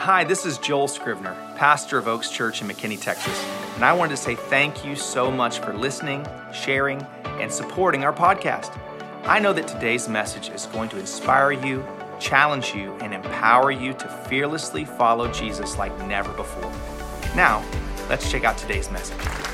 Hi, this is Joel Scrivener, pastor of Oaks Church in McKinney, Texas, and I wanted to say thank you so much for listening, sharing, and supporting our podcast. I know that today's message is going to inspire you, challenge you, and empower you to fearlessly follow Jesus like never before. Now, let's check out today's message.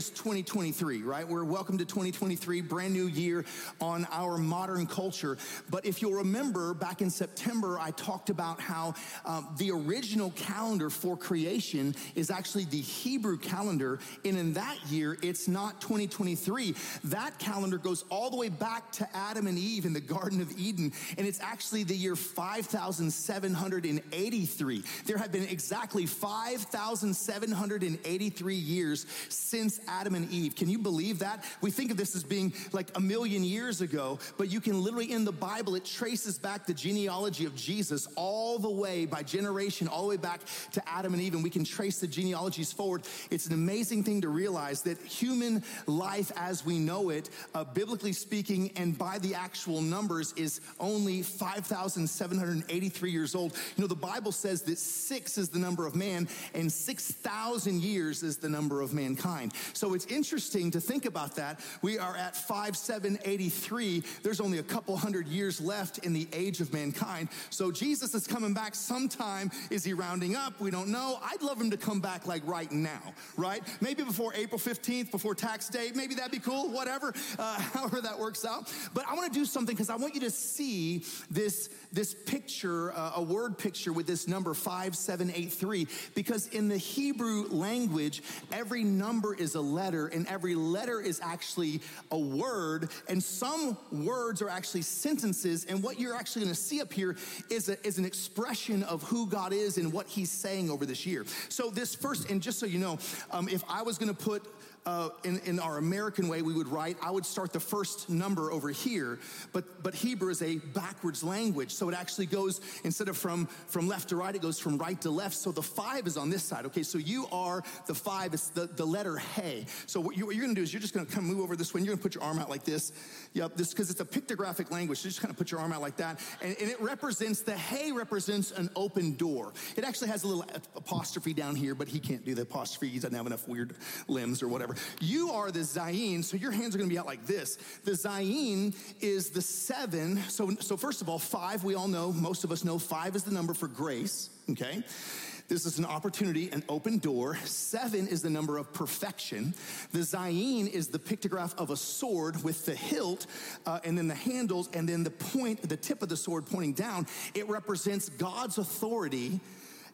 Is 2023, right? We're welcome to 2023, brand new year on our modern culture. But if you'll remember, back in September, I talked about how um, the original calendar for creation is actually the Hebrew calendar. And in that year, it's not 2023. That calendar goes all the way back to Adam and Eve in the Garden of Eden. And it's actually the year 5783. There have been exactly 5,783 years years since Adam and Eve. Can you believe that? We think of this as being like a million years ago, but you can literally, in the Bible, it traces back the genealogy of Jesus all the way by generation, all the way back to Adam and Eve, and we can trace the genealogies forward. It's an amazing thing to realize that human life as we know it, uh, biblically speaking, and by the actual numbers, is only 5,783 years old. You know, the Bible says that six is the number of man, and 6,000 years is the number number of mankind. So it's interesting to think about that. We are at 5783. There's only a couple hundred years left in the age of mankind. So Jesus is coming back sometime. Is he rounding up? We don't know. I'd love him to come back like right now, right? Maybe before April 15th, before tax day. Maybe that'd be cool, whatever, uh, however that works out. But I want to do something because I want you to see this, this picture, uh, a word picture with this number 5783, because in the Hebrew language, every number is a letter, and every letter is actually a word, and some words are actually sentences. And what you're actually gonna see up here is, a, is an expression of who God is and what He's saying over this year. So, this first, and just so you know, um, if I was gonna put uh, in, in our American way, we would write, I would start the first number over here, but, but Hebrew is a backwards language. So it actually goes, instead of from, from left to right, it goes from right to left. So the five is on this side. Okay, so you are the five, it's the, the letter Hey. So what, you, you're gonna do is you're just gonna come move over this and you're gonna put your arm out like this. Yep, this, because it's a pictographic language. So just kind of put your arm out like that. And, and it represents, the Hey represents an open door. It actually has a little apostrophe down here, but he can't do the apostrophe. He doesn't have enough weird limbs or whatever whatever. You are the Zayin, so your hands are gonna be out like this. The Zayin is the seven. So, so first of all, five, we all know, most of us know five is the number for grace, okay? This is an opportunity, an open door. Seven is the number of perfection. The zayin is the pictograph of a sword with the hilt uh, and then the handles and then the point, the tip of the sword pointing down. It represents God's authority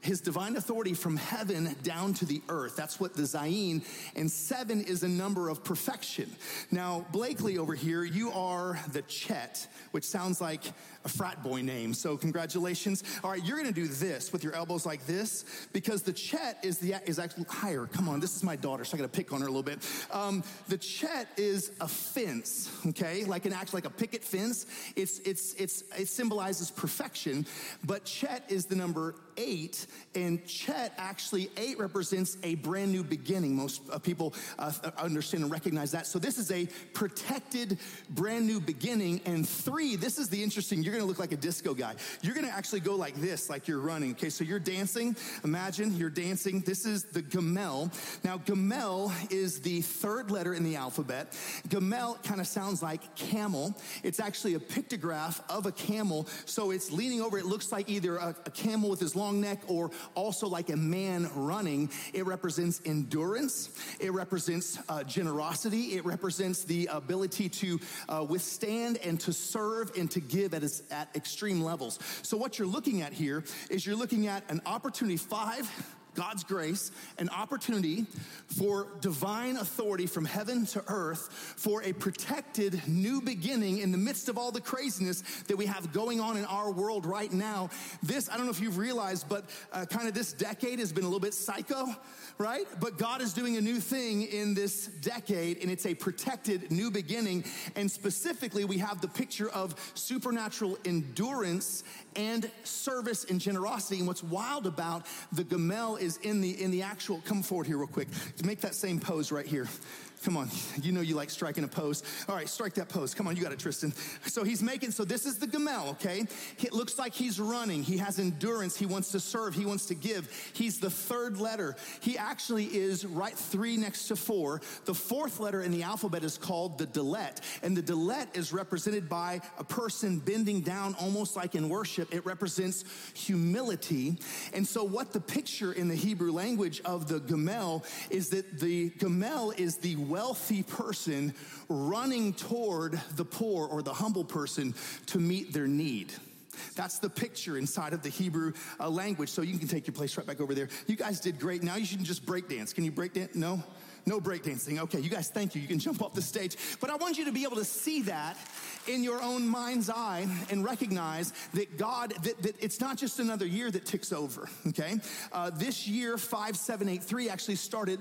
his divine authority from heaven down to the earth. That's what the Zayin, and seven is a number of perfection. Now, Blakely over here, you are the Chet, which sounds like a frat boy name. So congratulations. All right, you're gonna do this with your elbows like this because the Chet is the is actually higher. Come on, this is my daughter, so I gotta pick on her a little bit. Um, the Chet is a fence, okay, like an act like a picket fence. It's it's it's it symbolizes perfection, but Chet is the number eight, and Chet actually eight represents a brand new beginning. Most uh, people uh, understand and recognize that. So this is a protected brand new beginning, and three. This is the interesting. You're gonna look like a disco guy. You're gonna actually go like this, like you're running. Okay, so you're dancing. Imagine you're dancing. This is the Gamel. Now, Gamel is the third letter in the alphabet. Gamel kind of sounds like camel. It's actually a pictograph of a camel. So it's leaning over. It looks like either a, a camel with his long neck or also like a man running. It represents endurance. It represents uh, generosity. It represents the ability to uh, withstand and to serve and to give at its at extreme levels. So, what you're looking at here is you're looking at an opportunity five. God's grace, an opportunity for divine authority from heaven to earth for a protected new beginning in the midst of all the craziness that we have going on in our world right now. This, I don't know if you've realized, but uh, kind of this decade has been a little bit psycho right? But God is doing a new thing in this decade, and it's a protected new beginning. And specifically, we have the picture of supernatural endurance and service and generosity. And what's wild about the Gamel is in the in the actual. Come forward here, real quick, make that same pose right here. Come on, you know you like striking a pose. All right, strike that pose. Come on, you got it, Tristan. So he's making, so this is the Gamel, okay? It looks like he's running. He has endurance. He wants to serve. He wants to give. He's the third letter. He actually is right three next to four. The fourth letter in the alphabet is called the Dalet. And the Dalet is represented by a person bending down almost like in worship. It represents humility. And so, what the picture in the Hebrew language of the Gamel is that the Gamel is the wealthy person running toward the poor or the humble person to meet their need. That's the picture inside of the Hebrew uh, language. So you can take your place right back over there. You guys did great. Now you shouldn't just break dance. Can you break dance? No? No breakdancing. Okay, you guys, thank you. You can jump off the stage. But I want you to be able to see that in your own mind's eye and recognize that God, that, that it's not just another year that ticks over, okay? Uh, this year, 5783, actually started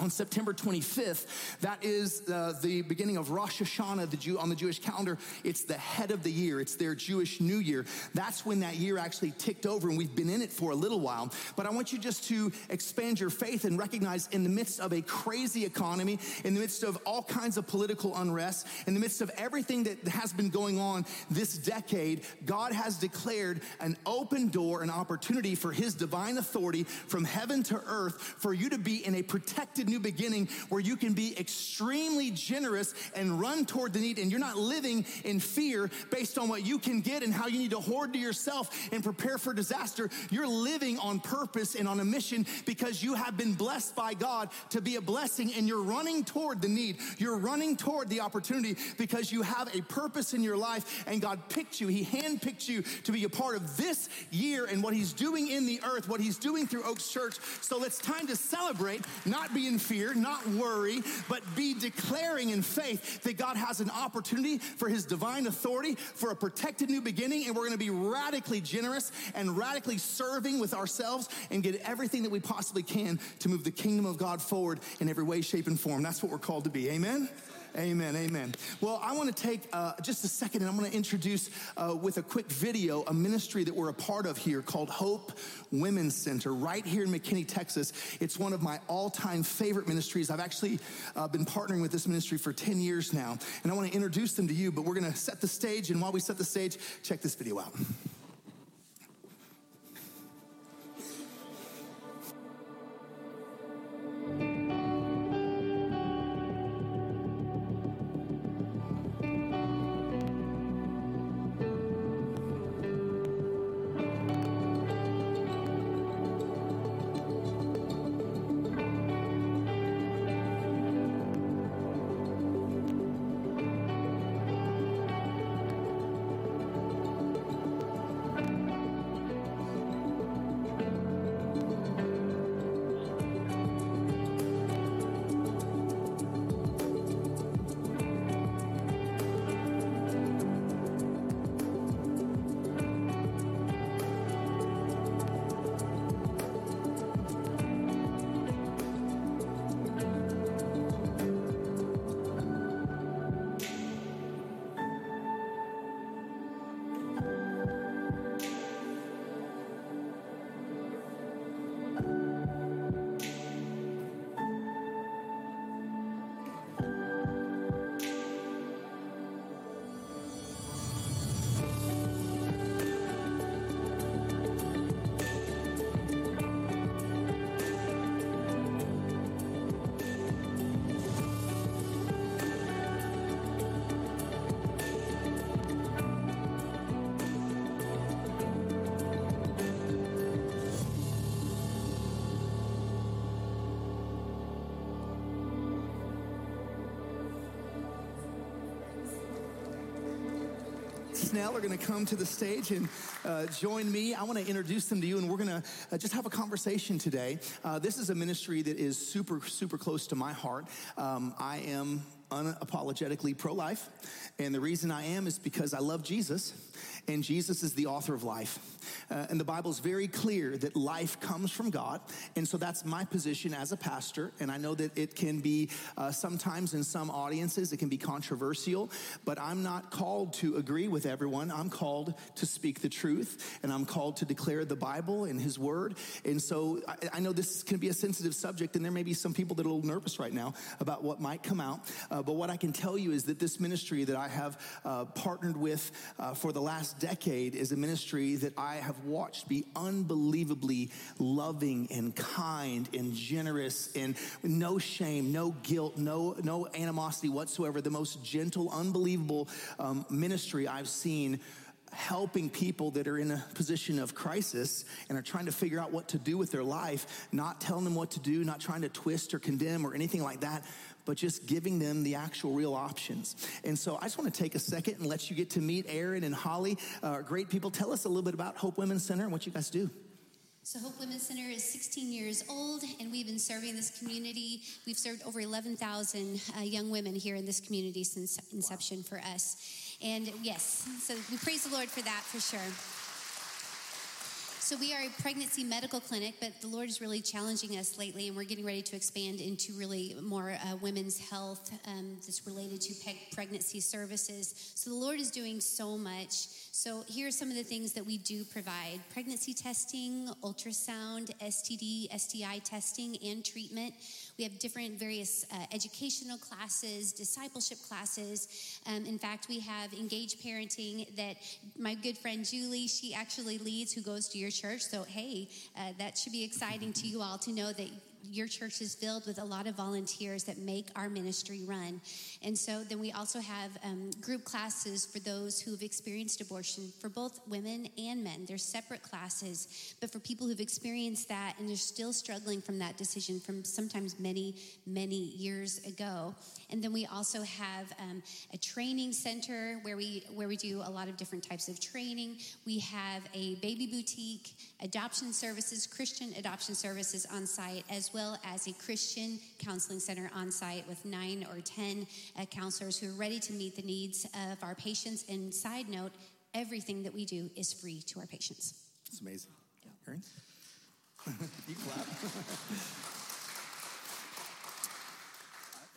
on September 25th, that is uh, the beginning of Rosh Hashanah the Jew, on the Jewish calendar. It's the head of the year. It's their Jewish New Year. That's when that year actually ticked over, and we've been in it for a little while. But I want you just to expand your faith and recognize in the midst of a crazy economy, in the midst of all kinds of political unrest, in the midst of everything that has been going on this decade, God has declared an open door, an opportunity for His divine authority from heaven to earth for you to be in a protected new beginning where you can be extremely generous and run toward the need and you're not living in fear based on what you can get and how you need to hoard to yourself and prepare for disaster. You're living on purpose and on a mission because you have been blessed by God to be a blessing and you're running toward the need. You're running toward the opportunity because you have a purpose in your life and God picked you. He handpicked you to be a part of this year and what he's doing in the earth, what he's doing through Oaks Church. So it's time to celebrate, not be in fear, not worry, but be declaring in faith that God has an opportunity for his divine authority for a protected new beginning. And we're going to be radically generous and radically serving with ourselves and get everything that we possibly can to move the kingdom of God forward in every way, shape, and form. That's what we're called to be. Amen. Amen, amen. Well, I want to take uh, just a second and I'm going to introduce uh, with a quick video a ministry that we're a part of here called Hope Women's Center right here in McKinney, Texas. It's one of my all time favorite ministries. I've actually uh, been partnering with this ministry for 10 years now, and I want to introduce them to you, but we're going to set the stage, and while we set the stage, check this video out. Snell are going to come to the stage and uh, join me. I want to introduce them to you, and we're going to uh, just have a conversation today. Uh, this is a ministry that is super, super close to my heart. Um, I am unapologetically pro life. And the reason I am is because I love Jesus, and Jesus is the author of life. Uh, and the Bible is very clear that life comes from God. And so that's my position as a pastor. And I know that it can be uh, sometimes in some audiences, it can be controversial, but I'm not called to agree with everyone. I'm called to speak the truth and I'm called to declare the Bible and His Word. And so I, I know this can be a sensitive subject, and there may be some people that are a little nervous right now about what might come out. Uh, but what I can tell you is that this ministry that I have uh, partnered with uh, for the last decade is a ministry that I have watched be unbelievably loving and kind and generous and no shame, no guilt, no, no animosity whatsoever. The most gentle, unbelievable um, ministry I've seen helping people that are in a position of crisis and are trying to figure out what to do with their life, not telling them what to do, not trying to twist or condemn or anything like that, but just giving them the actual real options. And so I just want to take a second and let you get to meet Aaron and Holly, uh, great people. Tell us a little bit about Hope Women's Center and what you guys do. So, Hope Women's Center is 16 years old, and we've been serving this community. We've served over 11,000 uh, young women here in this community since inception wow. for us. And yes, so we praise the Lord for that for sure. So, we are a pregnancy medical clinic, but the Lord is really challenging us lately, and we're getting ready to expand into really more uh, women's health um, that's related to pe- pregnancy services. So, the Lord is doing so much. So, here are some of the things that we do provide pregnancy testing, ultrasound, STD, STI testing, and treatment. We have different various uh, educational classes, discipleship classes. Um, in fact, we have engaged parenting that my good friend Julie, she actually leads, who goes to your church. So, hey, uh, that should be exciting to you all to know that your church is filled with a lot of volunteers that make our ministry run. And so then we also have um, group classes for those who've experienced abortion for both women and men. They're separate classes, but for people who've experienced that and they're still struggling from that decision from sometimes many, many years ago. And then we also have um, a training center where we where we do a lot of different types of training. We have a baby boutique, adoption services, Christian adoption services on site, as well as a Christian counseling center on site with nine or 10 uh, counselors who are ready to meet the needs of our patients. And side note, everything that we do is free to our patients. It's amazing. Yeah. Aaron? you clap.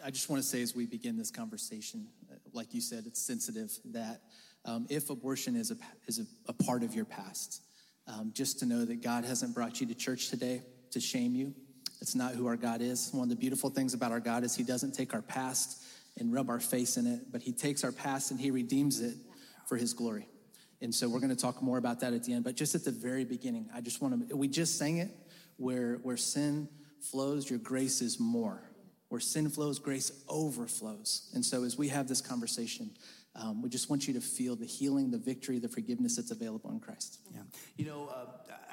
I just want to say as we begin this conversation, uh, like you said, it's sensitive that um, if abortion is a, is a, a part of your past, um, just to know that God hasn't brought you to church today to shame you, it's not who our God is. One of the beautiful things about our God is He doesn't take our past and rub our face in it, but He takes our past and He redeems it for His glory. And so we're going to talk more about that at the end. But just at the very beginning, I just want to, we just sang it where, where sin flows, your grace is more. Where sin flows, grace overflows. And so as we have this conversation, um, we just want you to feel the healing, the victory, the forgiveness that's available in Christ. Yeah. You know, uh,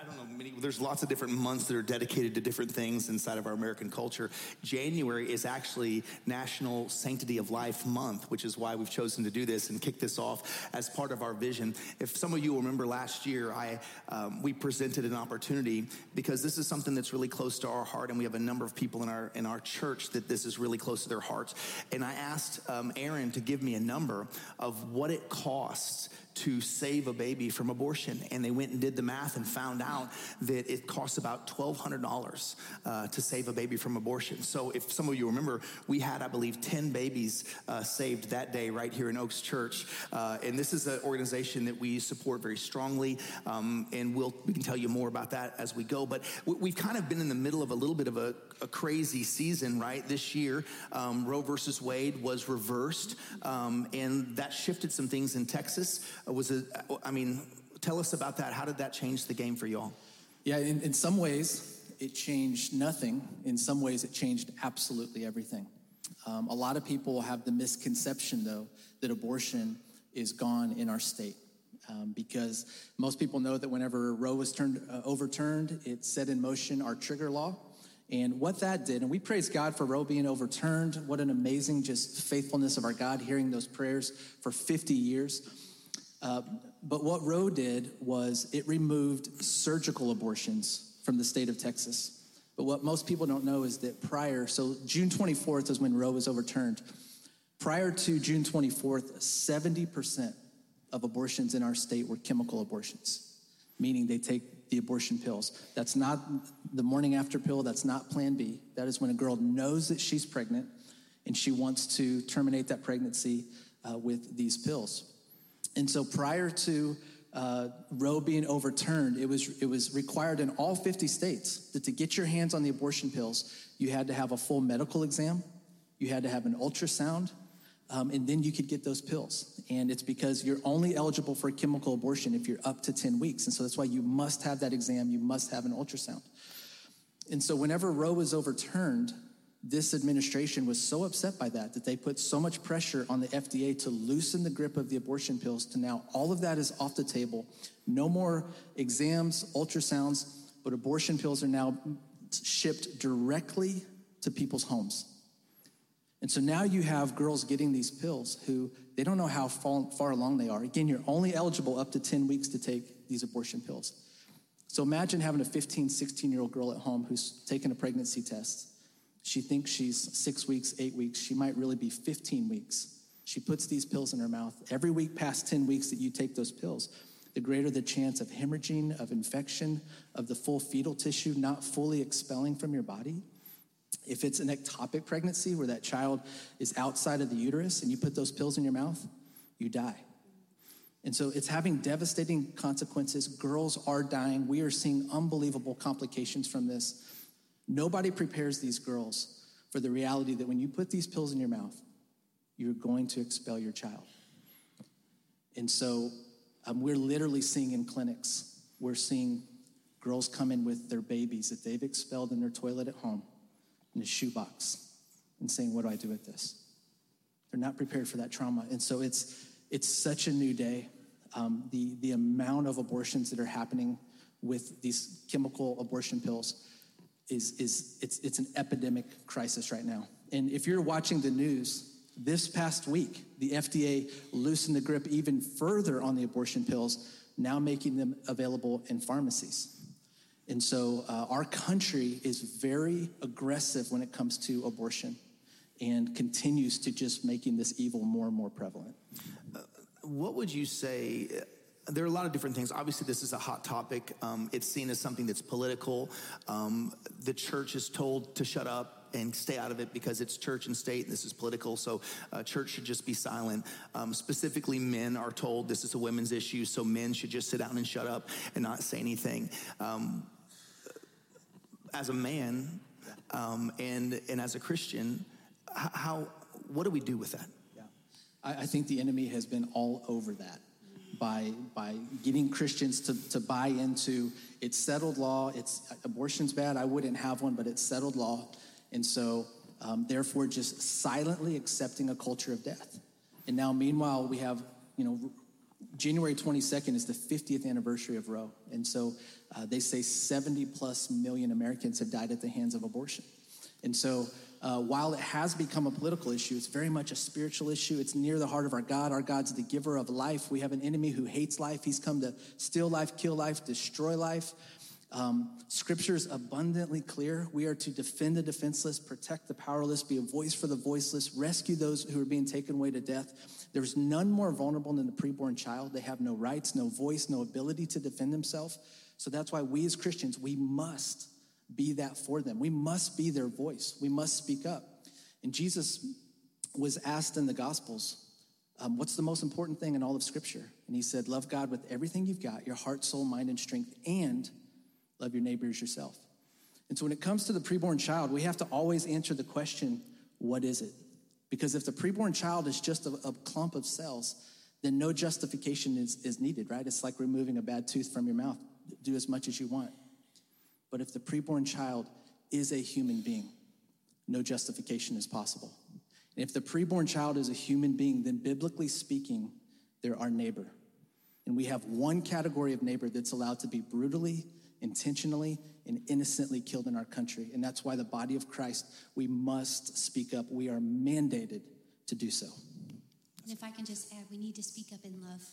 I don't know, many, there's lots of different months that are dedicated to different things inside of our American culture. January is actually National Sanctity of Life Month, which is why we've chosen to do this and kick this off as part of our vision. If some of you remember last year, I, um, we presented an opportunity because this is something that's really close to our heart, and we have a number of people in our, in our church that this is really close to their hearts. And I asked um, Aaron to give me a number of what it costs to save a baby from abortion. And they went and did the math and found out that it costs about $1,200 uh, to save a baby from abortion. So if some of you remember, we had, I believe, 10 babies uh, saved that day right here in Oaks Church. Uh, and this is an organization that we support very strongly. Um, and we'll, we can tell you more about that as we go. But we've kind of been in the middle of a little bit of a, a crazy season, right? This year, um, Roe versus Wade was reversed. Um, and that shifted some things in Texas. Uh, was it, I mean, tell us about that. How did that change the game for y'all? Yeah, in, in some ways, it changed nothing. In some ways, it changed absolutely everything. Um, a lot of people have the misconception, though, that abortion is gone in our state. Um, because most people know that whenever Roe was turned, uh, overturned, it set in motion our trigger law. And what that did, and we praise God for Roe being overturned. What an amazing just faithfulness of our God, hearing those prayers for 50 years. Uh, but what Roe did was it removed surgical abortions from the state of Texas. But what most people don't know is that prior, so June 24th is when Roe was overturned. prior to June 24th, 70% of abortions in our state were chemical abortions, meaning they take the abortion pills. That's not the morning after pill, that's not plan B. That is when a girl knows that she's pregnant and she wants to terminate that pregnancy uh, with these pills. And so prior to uh, Roe being overturned, it was, it was required in all 50 states that to get your hands on the abortion pills, you had to have a full medical exam, you had to have an ultrasound, um, and then you could get those pills. And it's because you're only eligible for a chemical abortion if you're up to 10 weeks. And so that's why you must have that exam, you must have an ultrasound. And so whenever Roe was overturned, this administration was so upset by that that they put so much pressure on the FDA to loosen the grip of the abortion pills to now all of that is off the table. No more exams, ultrasounds, but abortion pills are now shipped directly to people's homes. And so now you have girls getting these pills who they don't know how far, along they are. Again, you're only eligible up to 10 weeks to take these abortion pills. So imagine having a 15, 16 year old girl at home who's taken a pregnancy test. She thinks she's six weeks, eight weeks. She might really be 15 weeks. She puts these pills in her mouth. Every week past 10 weeks that you take those pills, the greater the chance of hemorrhaging, of infection, of the full fetal tissue not fully expelling from your body. If it's an ectopic pregnancy where that child is outside of the uterus and you put those pills in your mouth, you die. And so it's having devastating consequences. Girls are dying. We are seeing unbelievable complications from this. Nobody prepares these girls for the reality that when you put these pills in your mouth, you're going to expel your child. And so um, we're literally seeing in clinics, we're seeing girls come in with their babies that they've expelled in their toilet at home in a shoebox and saying, What do I do with this? They're not prepared for that trauma. And so it's, it's such a new day. Um, the, the amount of abortions that are happening with these chemical abortion pills is, is it's, it's an epidemic crisis right now. And if you're watching the news, this past week, the FDA loosened the grip even further on the abortion pills, now making them available in pharmacies. And so uh, our country is very aggressive when it comes to abortion and continues to just making this evil more and more prevalent. Uh, what would you say? There are a lot of different things. Obviously, this is a hot topic. Um, it's seen as something that's political. Um, the church is told to shut up and stay out of it because it's church and state and this is political. So uh, church should just be silent. Um, specifically, men are told this is a women's issue, so men should just sit down and shut up and not say anything. Um, as a man um, and and as a Christian, how what do we do with that? Yeah, I, I think the enemy has been all over that by by getting Christians to, to buy into it's settled law. It's abortion's bad. I wouldn't have one, but it's settled law, and so um, therefore just silently accepting a culture of death. And now, meanwhile, we have you know January 22nd is the 50th anniversary of Roe, and so uh, they say 70 plus million Americans have died at the hands of abortion. And so, uh, while it has become a political issue, it's very much a spiritual issue. It's near the heart of our God. Our God's the giver of life. We have an enemy who hates life. He's come to steal life, kill life, destroy life. Um, scripture is abundantly clear. We are to defend the defenseless, protect the powerless, be a voice for the voiceless, rescue those who are being taken away to death. There's none more vulnerable than the preborn child. They have no rights, no voice, no ability to defend themselves. So that's why we as Christians, we must be that for them. We must be their voice. We must speak up. And Jesus was asked in the Gospels, um, What's the most important thing in all of Scripture? And he said, Love God with everything you've got your heart, soul, mind, and strength, and love your neighbors yourself. And so when it comes to the preborn child, we have to always answer the question, What is it? Because if the preborn child is just a, a clump of cells, then no justification is, is needed, right? It's like removing a bad tooth from your mouth do as much as you want. But if the preborn child is a human being, no justification is possible. And if the preborn child is a human being, then biblically speaking, they're our neighbor. And we have one category of neighbor that's allowed to be brutally, intentionally, and innocently killed in our country. And that's why the body of Christ, we must speak up. We are mandated to do so. And if I can just add, we need to speak up in love.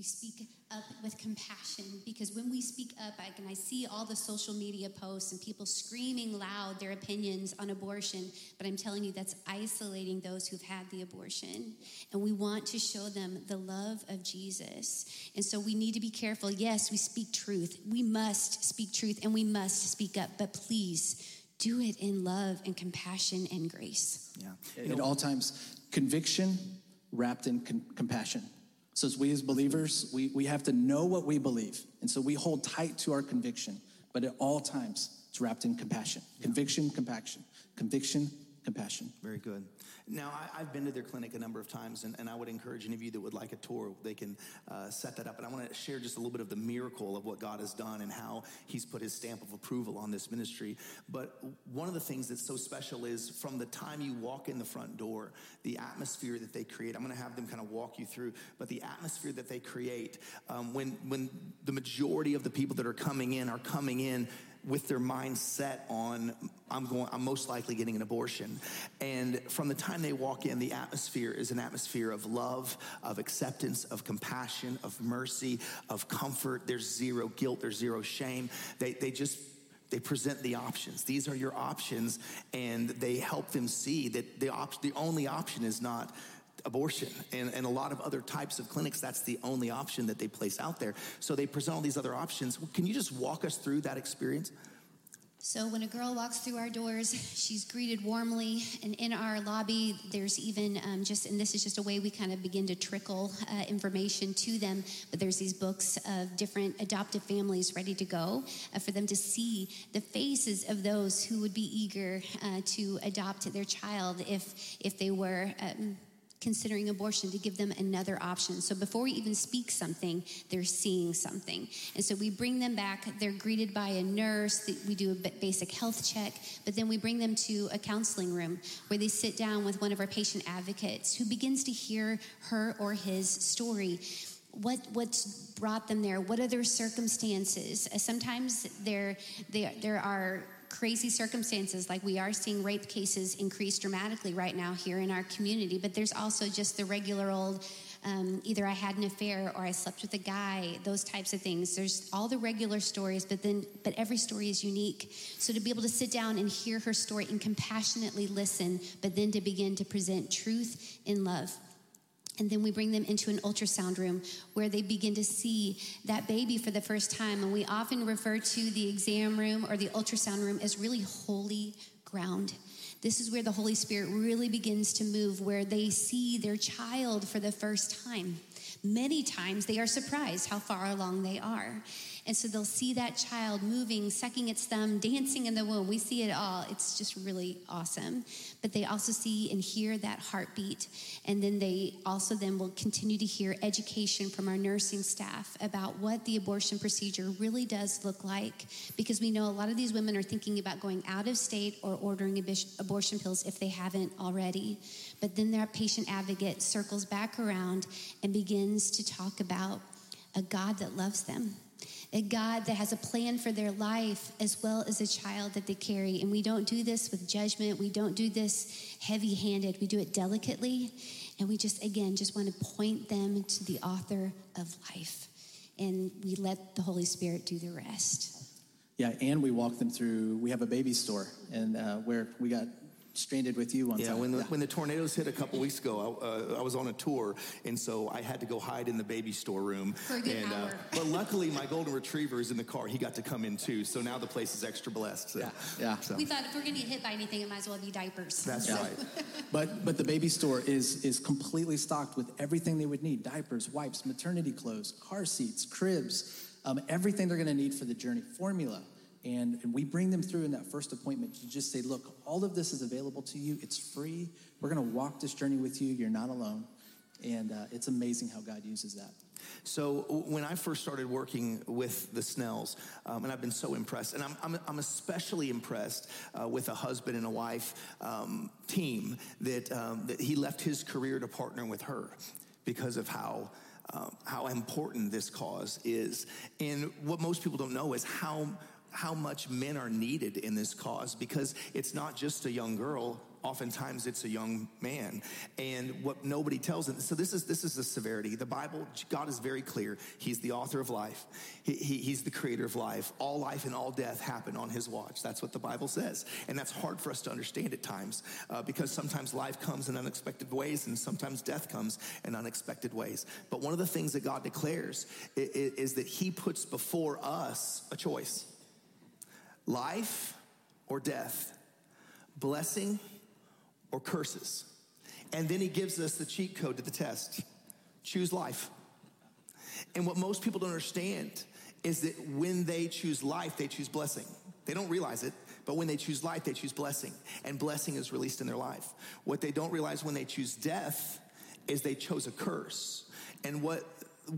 We speak up with compassion because when we speak up, I, and I see all the social media posts and people screaming loud their opinions on abortion, but I'm telling you that's isolating those who've had the abortion. And we want to show them the love of Jesus. And so we need to be careful. Yes, we speak truth. We must speak truth and we must speak up, but please do it in love and compassion and grace. Yeah. At all times, conviction wrapped in con- compassion. So, as we as believers, we, we have to know what we believe. And so we hold tight to our conviction, but at all times, it's wrapped in compassion. Conviction, compassion. Conviction, compassion. Very good. Now, I, have been to their clinic a number of times, and, and, I would encourage any of you that would like a tour, they can uh, set that up. And I want to share just a little bit of the miracle of what God has done and how He's put His stamp of approval on this ministry. But one of the things that's so special is from the time you walk in the front door, the atmosphere that they create. I'm going to have them kind of walk you through, but the atmosphere that they create um, when when the majority of the people that are coming in are coming in with their mind set on I'm going I'm most likely getting an abortion. And from the time they walk in, the atmosphere is an atmosphere of love, of acceptance, of compassion, of mercy, of comfort. There's zero guilt, there's zero shame. They they just they present the options. These are your options, and they help them see that the op- the only option is not abortion and, and a lot of other types of clinics that's the only option that they place out there so they present all these other options can you just walk us through that experience so when a girl walks through our doors, she's greeted warmly, and in our lobby, there's even um, just, and this is just a way we kind of begin to trickle uh, information to them. But there's these books of different adoptive families ready to go uh, for them to see the faces of those who would be eager uh, to adopt their child if if they were. Um, considering abortion to give them another option. So before we even speak something, they're seeing something. And so we bring them back, they're greeted by a nurse, we do a basic health check, but then we bring them to a counseling room where they sit down with one of our patient advocates who begins to hear her or his story. What what's brought them there? What are their circumstances? Sometimes there there there are crazy circumstances, like we are seeing rape cases increase dramatically right now here in our community, but there's also just the regular old um, either I had an affair or I slept with a guy, those types of things. There's all the regular stories, but then, but every story is unique. So to be able to sit down and hear her story and compassionately listen, but then to begin to present truth in love and then we bring them into an ultrasound room where they begin to see that baby for the first time. And we often refer to the exam room or the ultrasound room as really holy ground. This is where the Holy Spirit really begins to move, where they see their child for the first time. Many times they are surprised how far along they are. And so they'll see that child moving, sucking its thumb, dancing in the womb. We see it all. It's just really awesome. But they also see and hear that heartbeat. And then they also then will continue to hear education from our nursing staff about what the abortion procedure really does look like. Because we know a lot of these women are thinking about going out of state or ordering abortion pills if they haven't already. But then their patient advocate circles back around and begins to talk about a God that loves them a God that has a plan for their life as well as a child that they carry. And we don't do this with judgment, we don't do this heavy handed, we do it delicately. And we just, again, just want to point them to the author of life. And we let the Holy Spirit do the rest. Yeah, and we walk them through. We have a baby store, and uh, where we got stranded with you one yeah, time. When the, yeah, when the tornadoes hit a couple weeks ago, I, uh, I, was on a tour, and so I had to go hide in the baby storeroom. For a good and, uh, hour. Uh, but luckily, my golden retriever is in the car. He got to come in too, so now the place is extra blessed. So, yeah, yeah. So. We thought if we're going to get hit by anything, it might as well be diapers. That's yeah. right. but but the baby store is is completely stocked with everything they would need: diapers, wipes, maternity clothes, car seats, cribs. Um, everything they're going to need for the journey, formula, and, and we bring them through in that first appointment to just say, look, all of this is available to you. It's free. We're going to walk this journey with you. You're not alone. And uh, it's amazing how God uses that. So when I first started working with the Snells, um, and I've been so impressed, and I'm, I'm, I'm especially impressed uh, with a husband and a wife um, team that, um, that he left his career to partner with her because of how uh, how important this cause is. And what most people don't know is how how much men are needed in this cause because it's not just a young girl oftentimes it's a young man. And what nobody tells them, so this is this is the severity. The Bible, God is very clear. He's the author of life. He, he, he's the creator of life. All life and all death happen on his watch. That's what the Bible says. And that's hard for us to understand at times uh, because sometimes life comes in unexpected ways and sometimes death comes in unexpected ways. But one of the things that God declares is, is that he puts before us a choice life or death, blessing or curses. And then he gives us the cheat code to the test choose life. And what most people don't understand is that when they choose life, they choose blessing. They don't realize it, but when they choose life, they choose blessing. And blessing is released in their life. What they don't realize when they choose death is they chose a curse. And what,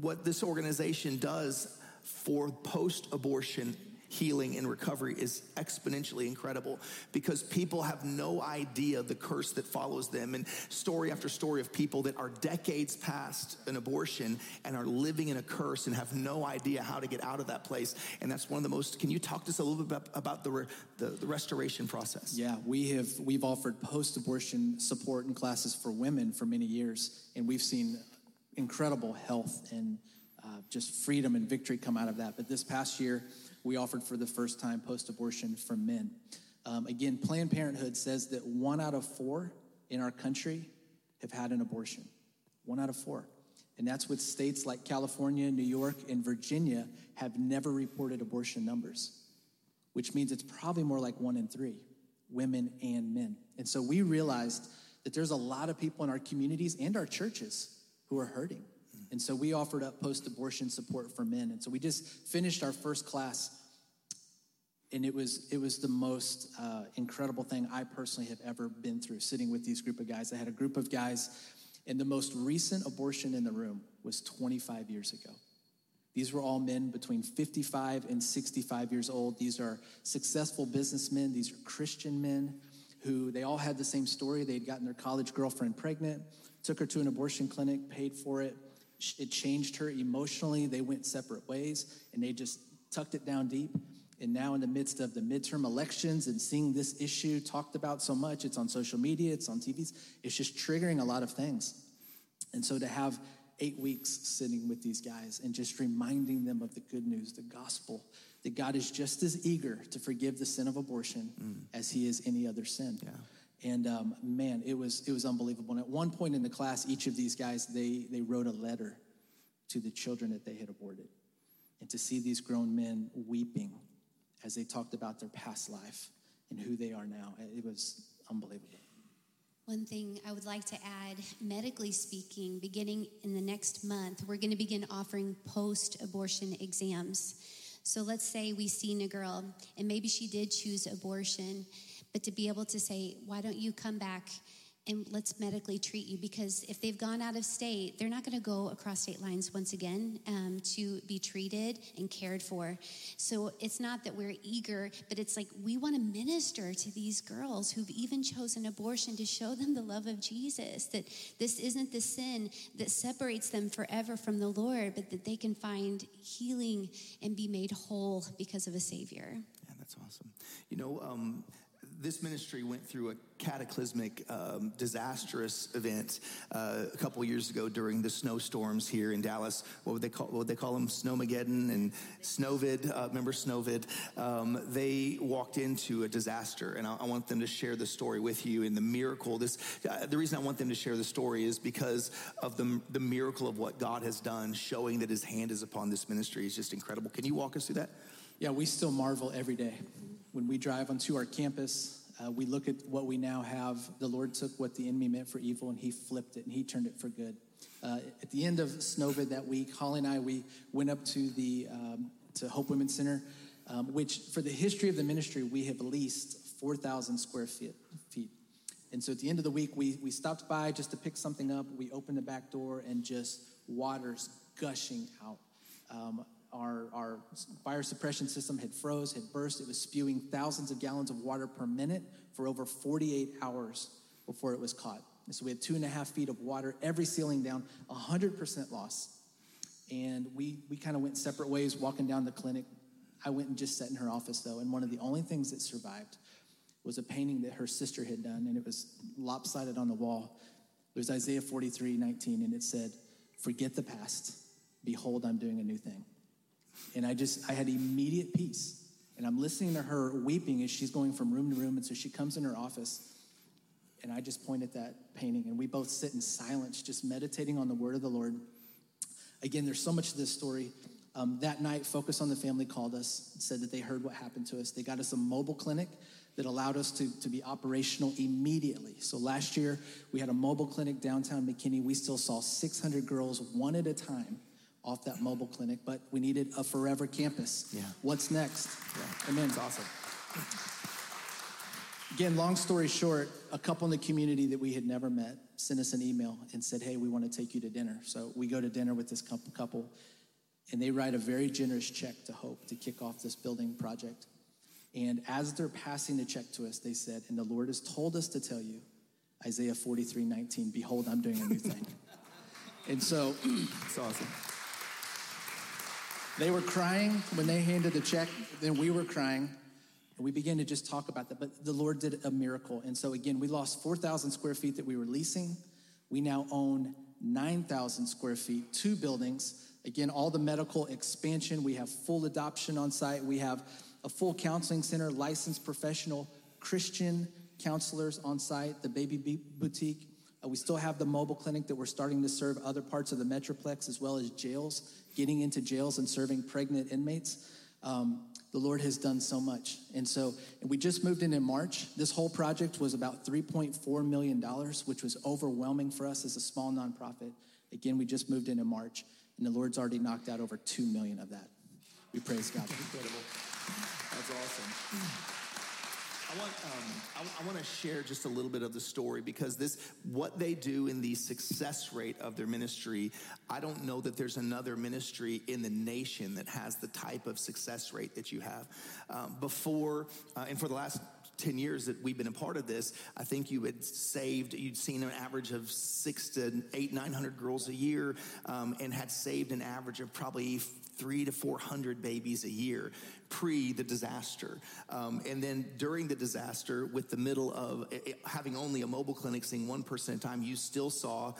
what this organization does for post abortion healing and recovery is exponentially incredible because people have no idea the curse that follows them. And story after story of people that are decades past an abortion and are living in a curse and have no idea how to get out of that place. And that's one of the most, can you talk to us a little bit about, the, the, the restoration process? Yeah, we have, we've offered post abortion support and classes for women for many years, and we've seen incredible health and uh, just freedom and victory come out of that. But this past year, we offered for the first time post abortion for men. Um, again, Planned Parenthood says that one out of four in our country have had an abortion. One out of four. And that's with states like California, New York, and Virginia have never reported abortion numbers, which means it's probably more like one in three women and men. And so we realized that there's a lot of people in our communities and our churches who are hurting. And so we offered up post abortion support for men. And so we just finished our first class. And it was, it was the most uh, incredible thing I personally have ever been through sitting with these group of guys. I had a group of guys, and the most recent abortion in the room was 25 years ago. These were all men between 55 and 65 years old. These are successful businessmen, these are Christian men who they all had the same story. They'd gotten their college girlfriend pregnant, took her to an abortion clinic, paid for it, it changed her emotionally. They went separate ways and they just tucked it down deep. And now, in the midst of the midterm elections and seeing this issue talked about so much, it's on social media, it's on TVs, it's just triggering a lot of things. And so, to have eight weeks sitting with these guys and just reminding them of the good news, the gospel, that God is just as eager to forgive the sin of abortion mm. as he is any other sin. Yeah. And um, man, it was it was unbelievable. And at one point in the class, each of these guys they they wrote a letter to the children that they had aborted, and to see these grown men weeping as they talked about their past life and who they are now, it was unbelievable. One thing I would like to add, medically speaking, beginning in the next month, we're going to begin offering post abortion exams. So let's say we seen a girl and maybe she did choose abortion but to be able to say, why don't you come back and let's medically treat you? Because if they've gone out of state, they're not going to go across state lines once again um, to be treated and cared for. So it's not that we're eager, but it's like we want to minister to these girls who've even chosen abortion to show them the love of Jesus, that this isn't the sin that separates them forever from the Lord, but that they can find healing and be made whole because of a Savior. Yeah, that's awesome. You know, um, this ministry went through a cataclysmic, um, disastrous event uh, a couple years ago during the snowstorms here in Dallas. What would they call? What would they call them? Snowmageddon and Snowvid. Uh, remember Snowvid? Um, they walked into a disaster, and I, I, want them to share the story with you and the miracle. This uh, the reason I want them to share the story is because of the the miracle of what God has done, showing that His hand is upon this ministry is just incredible. Can you walk us through that? Yeah, we still marvel every day when we drive onto our campus, uh, we look at what we now have. The Lord took what the enemy meant for evil and he flipped it and he turned it for good. Uh, at the end of Snowvid that week, Holly and I, we went up to the um, to Hope Women's Center, um, which for the history of the ministry, we have leased 4,000 square feet, feet. And so at the end of the week, we, we stopped by just to pick something up. We opened the back door and just waters gushing out. Um, our, our fire suppression system had froze, had burst. It was spewing thousands of gallons of water per minute for over 48 hours before it was caught. And so we had two and a half feet of water, every ceiling down, 100% loss. And we, we kind of went separate ways walking down the clinic. I went and just sat in her office, though, and one of the only things that survived was a painting that her sister had done, and it was lopsided on the wall. It was Isaiah 43 19, and it said, Forget the past. Behold, I'm doing a new thing. And I just, I had immediate peace. And I'm listening to her weeping as she's going from room to room. And so she comes in her office, and I just point at that painting, and we both sit in silence, just meditating on the word of the Lord. Again, there's so much to this story. Um, that night, Focus on the Family called us said that they heard what happened to us. They got us a mobile clinic that allowed us to, to be operational immediately. So last year, we had a mobile clinic downtown McKinney. We still saw 600 girls one at a time off that mobile clinic, but we needed a forever campus. Yeah. What's next? Yeah. Amen. It's awesome. Again, long story short, a couple in the community that we had never met sent us an email and said, Hey, we want to take you to dinner. So we go to dinner with this couple, and they write a very generous check to Hope to kick off this building project. And as they're passing the check to us, they said, And the Lord has told us to tell you, Isaiah 43 19, Behold, I'm doing a new thing. and so It's awesome. They were crying when they handed the check, then we were crying. And we began to just talk about that. But the Lord did a miracle. And so, again, we lost 4,000 square feet that we were leasing. We now own 9,000 square feet, two buildings. Again, all the medical expansion. We have full adoption on site. We have a full counseling center, licensed professional Christian counselors on site, the baby boutique. Uh, we still have the mobile clinic that we're starting to serve other parts of the Metroplex as well as jails, getting into jails and serving pregnant inmates. Um, the Lord has done so much. And so and we just moved in in March. This whole project was about $3.4 million, which was overwhelming for us as a small nonprofit. Again, we just moved in in March, and the Lord's already knocked out over 2 million of that. We praise God. Incredible. That's awesome. I want, um, I, I, want to share just a little bit of the story because this, what they do in the success rate of their ministry, I don't know that there's another ministry in the nation that has the type of success rate that you have. Um, before, uh, and for the last 10 years that we've been a part of this, I think you had saved, you'd seen an average of six to eight, 900 girls a year, um, and had saved an average of probably three to 400 babies a year pre the disaster. Um, and then during the disaster, with the middle of it, eh, eh, having only a mobile clinic, seeing one person at a time, you still saw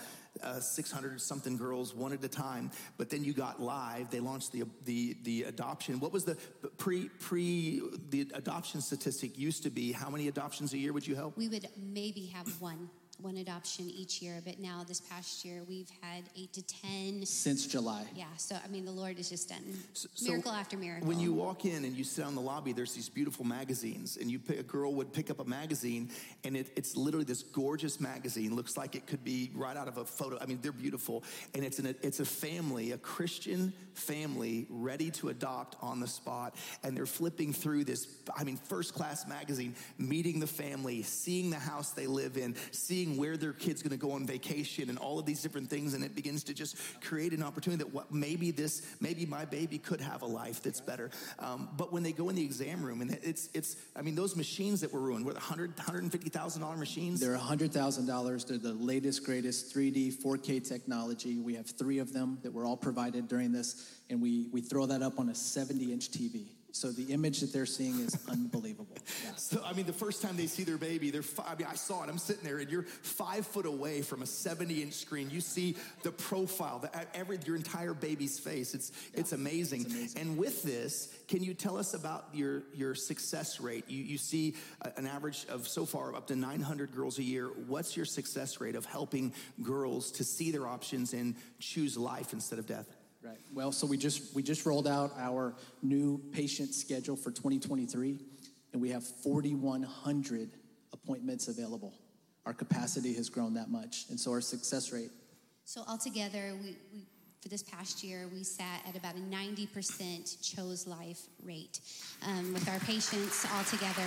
uh, 600 something girls one at a time. But then you got live. They launched the the the adoption. What was the pre pre the adoption statistic used to be? How many adoptions a year would you help? We would maybe have one one adoption each year, but now this past year we've had eight to ten since July. Yeah, so I mean the Lord has just done so, miracle so after miracle. When you walk in and you sit on the lobby, there's these beautiful magazines, and you pick, a girl would pick up a magazine, and it, it's literally this gorgeous magazine. Looks like it could be right out of a photo. I mean, they're beautiful, and it's an, it's a family, a Christian family, ready to adopt on the spot, and they're flipping through this. I mean, first class magazine, meeting the family, seeing the house they live in, seeing where their kid's going to go on vacation and all of these different things and it begins to just create an opportunity that what maybe this maybe my baby could have a life that's better. Um, but when they go in the exam room and it's it's i mean those machines that were ruined were 100 150000 dollar machines? They're $100000 they're the latest greatest 3d 4k technology. We have three of them that were all provided during this and we we throw that up on a 70 inch tv so the image that they're seeing is unbelievable. Yeah. So I mean, the first time they see their baby, they're. Five, I mean, I saw it. I'm sitting there, and you're five foot away from a 70 inch screen. You see the profile, the, every your entire baby's face. It's yeah. it's, amazing. it's amazing. And with this, can you tell us about your your success rate? You you see an average of so far up to 900 girls a year. What's your success rate of helping girls to see their options and choose life instead of death? Right. Well, so we just we just rolled out our new patient schedule for 2023, and we have 4,100 appointments available. Our capacity has grown that much, and so our success rate. So altogether, we, we for this past year, we sat at about a 90% chose life rate um, with our patients altogether.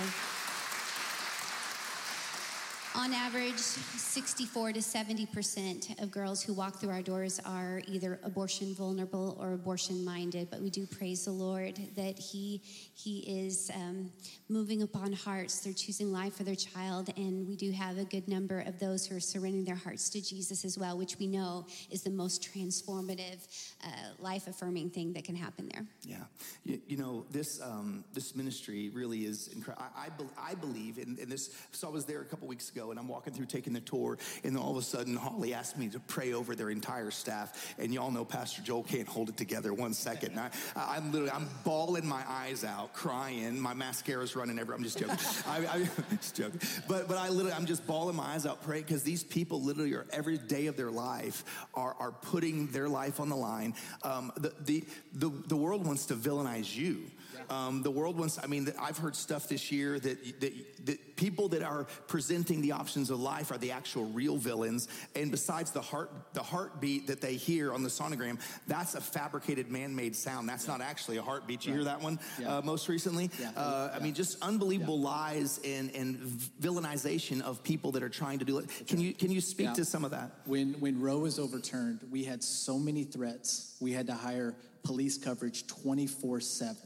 On average, 64 to 70% of girls who walk through our doors are either abortion vulnerable or abortion minded, but we do praise the Lord that He, he is um, moving upon hearts. They're choosing life for their child, and we do have a good number of those who are surrendering their hearts to Jesus as well, which we know is the most transformative, uh, life affirming thing that can happen there. Yeah. You, you know, this, um, this ministry really is incredible. I, I, be- I believe, in, in this, so I was there a couple weeks ago and I'm walking through taking the tour, and all of a sudden, Holly asked me to pray over their entire staff. And y'all know Pastor Joel can't hold it together one second. And I, I'm literally, I'm bawling my eyes out, crying. My mascara's running everywhere. I'm just joking. I, I, just joking. But, but I literally, I'm just bawling my eyes out praying because these people literally are every day of their life are, are putting their life on the line. Um, the, the, the, the world wants to villainize you. Um, the world wants, I mean, I've heard stuff this year that, that, that people that are presenting the options of life are the actual real villains. And besides the heart, the heartbeat that they hear on the sonogram, that's a fabricated man-made sound. That's not actually a heartbeat. You hear that one Yeah. uh, most recently? Yeah. Uh, I mean, just unbelievable lies and, and villainization of people that are trying to do it. Can you, can you speak Yeah. to some of that? When, when Roe was overturned, we had so many threats, we had to hire police coverage 24 7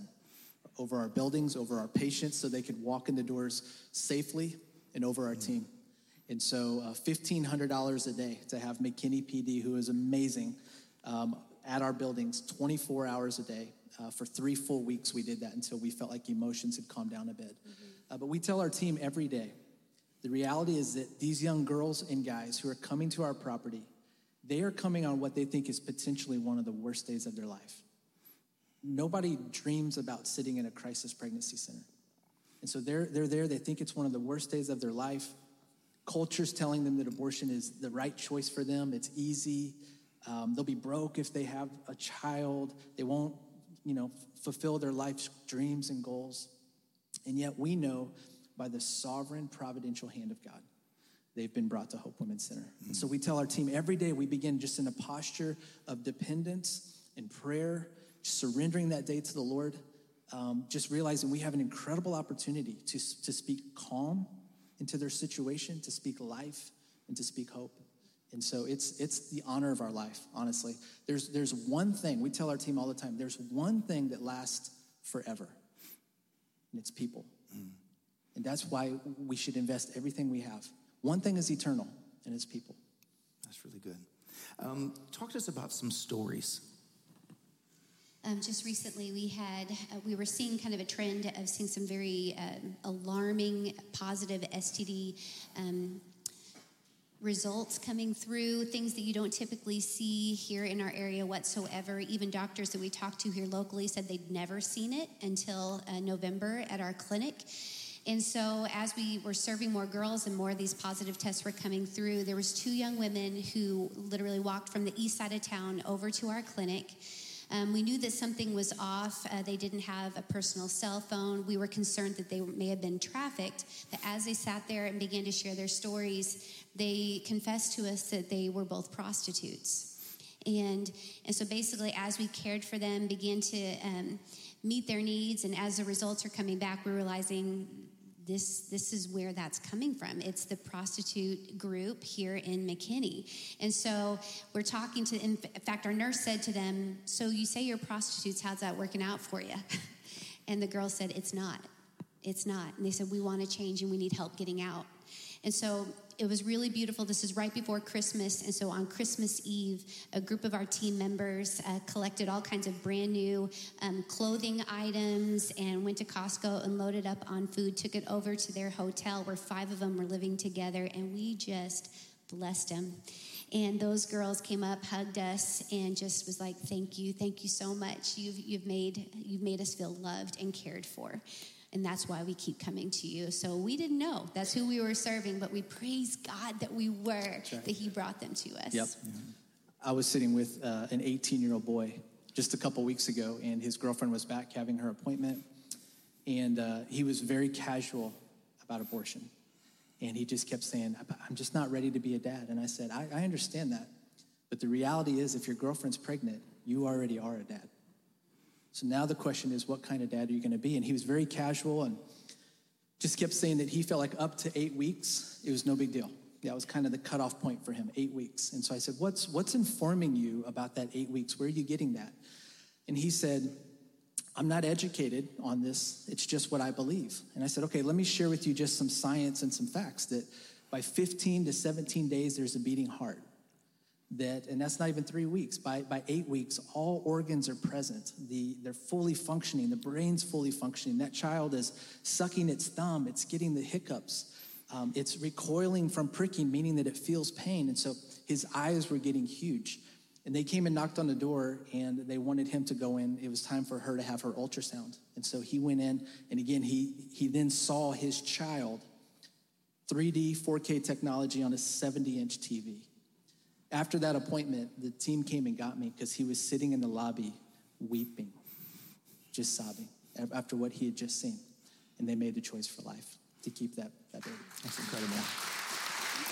over our buildings, over our patients, so they could walk in the doors safely and over our team. And so, uh, $1,500 a day to have McKinney PD, who is amazing, um, at our buildings 24 hours a day. Uh, for three full weeks, we did that until we felt like emotions had calmed down a bit. Uh, but we tell our team every day the reality is that these young girls and guys who are coming to our property, they are coming on what they think is potentially one of the worst days of their life. Nobody dreams about sitting in a crisis pregnancy center. And so they're, they're there, they think it's one of the worst days of their life. Culture's telling them that abortion is the right choice for them, it's easy. Um, they'll be broke if they have a child. They won't, you know, fulfill their life's dreams and goals. And yet we know by the sovereign providential hand of God, they've been brought to Hope Women's Center. And so we tell our team every day we begin just in a posture of dependence and prayer, surrendering that day to the Lord, um, just realizing we have an incredible opportunity to, to speak calm into their situation, to speak life, and to speak hope. And so it's it's the honor of our life, honestly. There's there's one thing, we tell our team all the time, there's one thing that lasts forever. And it's people. And that's why we should invest everything we have. One thing is eternal, and it's people. That's really good. Um, talk to us about some stories. Um, just recently, we had uh, we were seeing kind of a trend of seeing some very um, alarming positive STD um, results coming through. Things that you don't typically see here in our area whatsoever. Even doctors that we talked to here locally said they'd never seen it until uh, November at our clinic. And so, as we were serving more girls and more of these positive tests were coming through, there was two young women who literally walked from the east side of town over to our clinic. Um, we knew that something was off. Uh, they didn't have a personal cell phone. We were concerned that they may have been trafficked. But as they sat there and began to share their stories, they confessed to us that they were both prostitutes. And, and so basically, as we cared for them, began to um, meet their needs, and as the results are coming back, we're realizing this this is where that's coming from. It's the prostitute group here in mckinney. And so we're talking to in fact our nurse said to them so you say you're prostitutes how's that working out for you? And the girl said it's not. It's not. And they said we want to change and we need help getting out. And so it was really beautiful. This is right before Christmas. And so on Christmas Eve, a group of our team members uh, collected all kinds of brand new um, clothing items and went to Costco and loaded up on food, took it over to their hotel where five of them were living together. And we just blessed them. And those girls came up, hugged us, and just was like, "Thank you, thank you so much. You've you've made you've made us feel loved and cared for." And that's why we keep coming to you. So we didn't know that's who we were serving, but we praise God that we were, that He brought them to us. Yep. I was sitting with uh, an 18 year old boy just a couple weeks ago, and his girlfriend was back having her appointment. And uh, he was very casual about abortion. And he just kept saying, I'm just not ready to be a dad. And I said, I, I understand that. But the reality is, if your girlfriend's pregnant, you already are a dad. So now the question is, what kind of dad are you going to be? And he was very casual. And just kept saying that he felt like up to eight weeks, it was no big deal. That was kind of the cutoff point for him, eight weeks. And so I said, What's, what's informing you about that eight weeks? Where are you getting that? And he said, I'm not educated on this. It's just what I believe. And I said, Okay, let me share with you just some science and some facts that by 15 to 17 days, there's a beating heart that, and that's not even three weeks, by, by eight weeks, all organs are present. The, they're fully functioning, the brain's fully functioning. That child is sucking its thumb, it's getting the hiccups, um, it's recoiling from pricking, meaning that it feels pain. And so his eyes were getting huge. And they came and knocked on the door and they wanted him to go in. It was time for her to have her ultrasound. And so he went in, and again, he, he then saw his child 3D, 4K technology on a 70 inch TV. After that appointment, the team came and got me because he was sitting in the lobby weeping, just sobbing after what he had just seen. And they made the choice for life to keep that, that baby. That's incredible.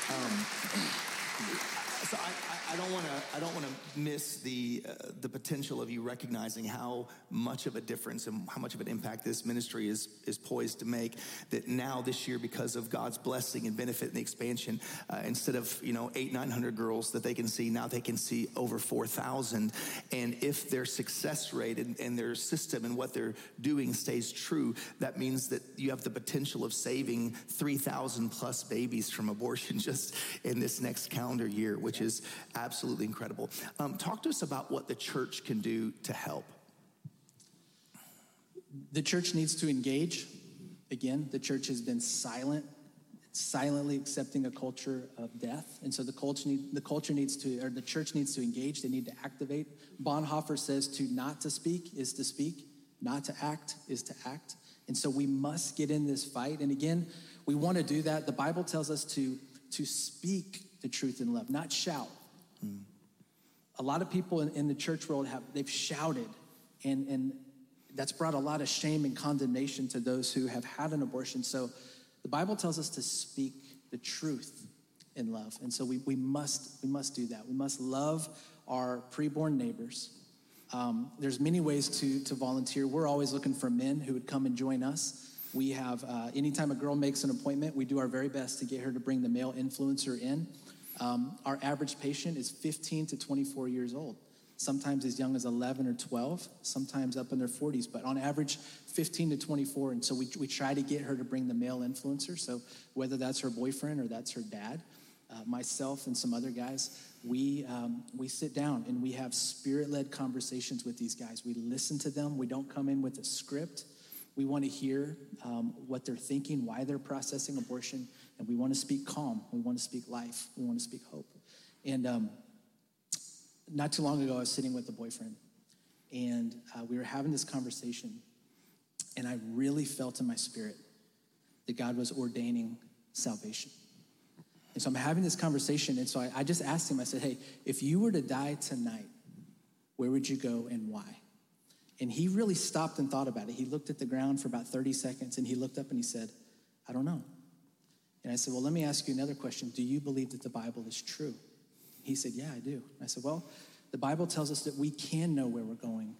Um, so I, I, don't want to I don't want to miss the uh, the potential of you recognizing how much of a difference and how much of an impact this ministry is is poised to make. That now this year, because of God's blessing and benefit and the expansion, uh, instead of you know eight nine hundred girls that they can see, now they can see over four thousand. And if their success rate and, and their system and what they're doing stays true, that means that you have the potential of saving three thousand plus babies from abortion just in this next calendar year, which is absolutely incredible. Um, talk to us about what the church can do to help. The church needs to engage. Again, the church has been silent, silently accepting a culture of death. And so the culture, need, the culture needs to, or the church needs to engage. They need to activate. Bonhoeffer says to not to speak is to speak, not to act is to act. And so we must get in this fight. And again, we want to do that. The Bible tells us to, to speak the truth in love, not shout. A lot of people in, in, the church world have they've shouted, and and that's brought a lot of shame and condemnation to those who have had an abortion. So the Bible tells us to speak the truth in love. And so we, we must we must do that. We must love our preborn neighbors. Um, there's many ways to, to volunteer. We're always looking for men who would come and join us. We have, uh, anytime a girl makes an appointment, we do our very best to get her to bring the male influencer in. Um, our average patient is 15 to 24 years old, sometimes as young as 11 or 12, sometimes up in their 40s, but on average, 15 to 24. And so we, we try to get her to bring the male influencer. So whether that's her boyfriend or that's her dad, uh, myself and some other guys, we, um, we sit down and we have spirit led conversations with these guys. We listen to them, we don't come in with a script. We want to hear um, what they're thinking, why they're processing abortion, and we want to speak calm. We want to speak life. We want to speak hope. And um, not too long ago, I was sitting with a boyfriend, and uh, we were having this conversation, and I really felt in my spirit that God was ordaining salvation. And so I'm having this conversation, and so I, I just asked him, I said, Hey, if you were to die tonight, where would you go and why? And he really stopped and thought about it. He looked at the ground for about 30 seconds and he looked up and he said, I don't know. And I said, Well, let me ask you another question. Do you believe that the Bible is true? He said, Yeah, I do. I said, Well, the Bible tells us that we can know where we're going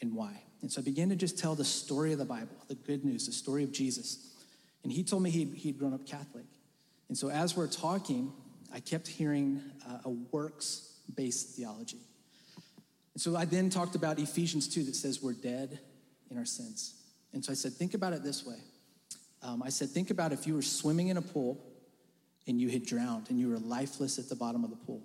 and why. And so I began to just tell the story of the Bible, the good news, the story of Jesus. And he told me he'd, he'd grown up Catholic. And so as we're talking, I kept hearing uh, a works based theology. And so I then talked about Ephesians 2 that says we're dead in our sins. And so I said, think about it this way um, I said, think about if you were swimming in a pool and you had drowned and you were lifeless at the bottom of the pool.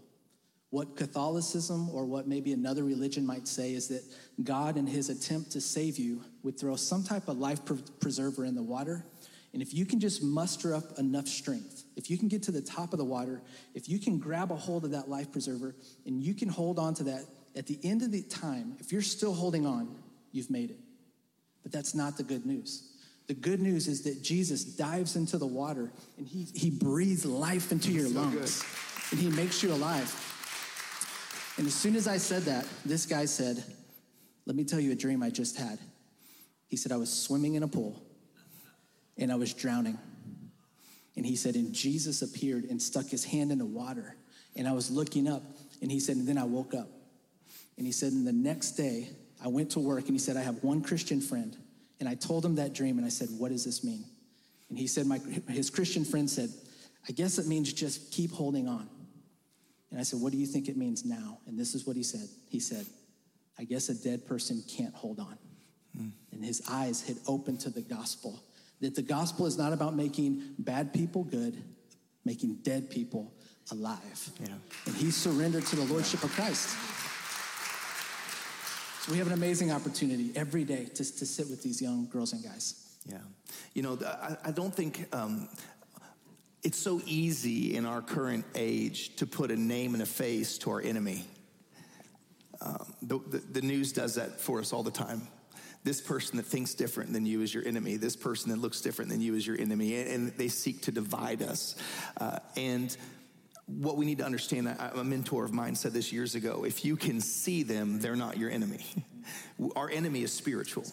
What Catholicism or what maybe another religion might say is that God, in his attempt to save you, would throw some type of life preserver in the water. And if you can just muster up enough strength, if you can get to the top of the water, if you can grab a hold of that life preserver and you can hold on to that, at the end of the time, if you're still holding on, you've made it. But that's not the good news. The good news is that Jesus dives into the water and he, he breathes life into your so lungs good. and he makes you alive. And as soon as I said that, this guy said, Let me tell you a dream I just had. He said, I was swimming in a pool and I was drowning. And he said, And Jesus appeared and stuck his hand in the water. And I was looking up and he said, And then I woke up. And he said, And the next day I went to work and he said, I have one Christian friend and I told him that dream and I said, What does this mean? And he said, my, his Christian friend said, I guess it means just keep holding on. And I said, What do you think it means now? And this is what he said. He said, I guess a dead person can't hold on. Mm. And his eyes had opened to the gospel that the gospel is not about making bad people good, making dead people alive. Yeah. And he surrendered to the lordship of Christ. We have an amazing opportunity every day to, to sit with these young girls and guys. Yeah. You know, I, I don't think um, it's so easy in our current age to put a name and a face to our enemy. Um, the, the, the news does that for us all the time this person that thinks different than you is your enemy. This person that looks different than you is your enemy. And, and they seek to divide us. Uh, and what we need to understand, a mentor of mine said this years ago if you can see them, they're not your enemy. Our enemy is spiritual.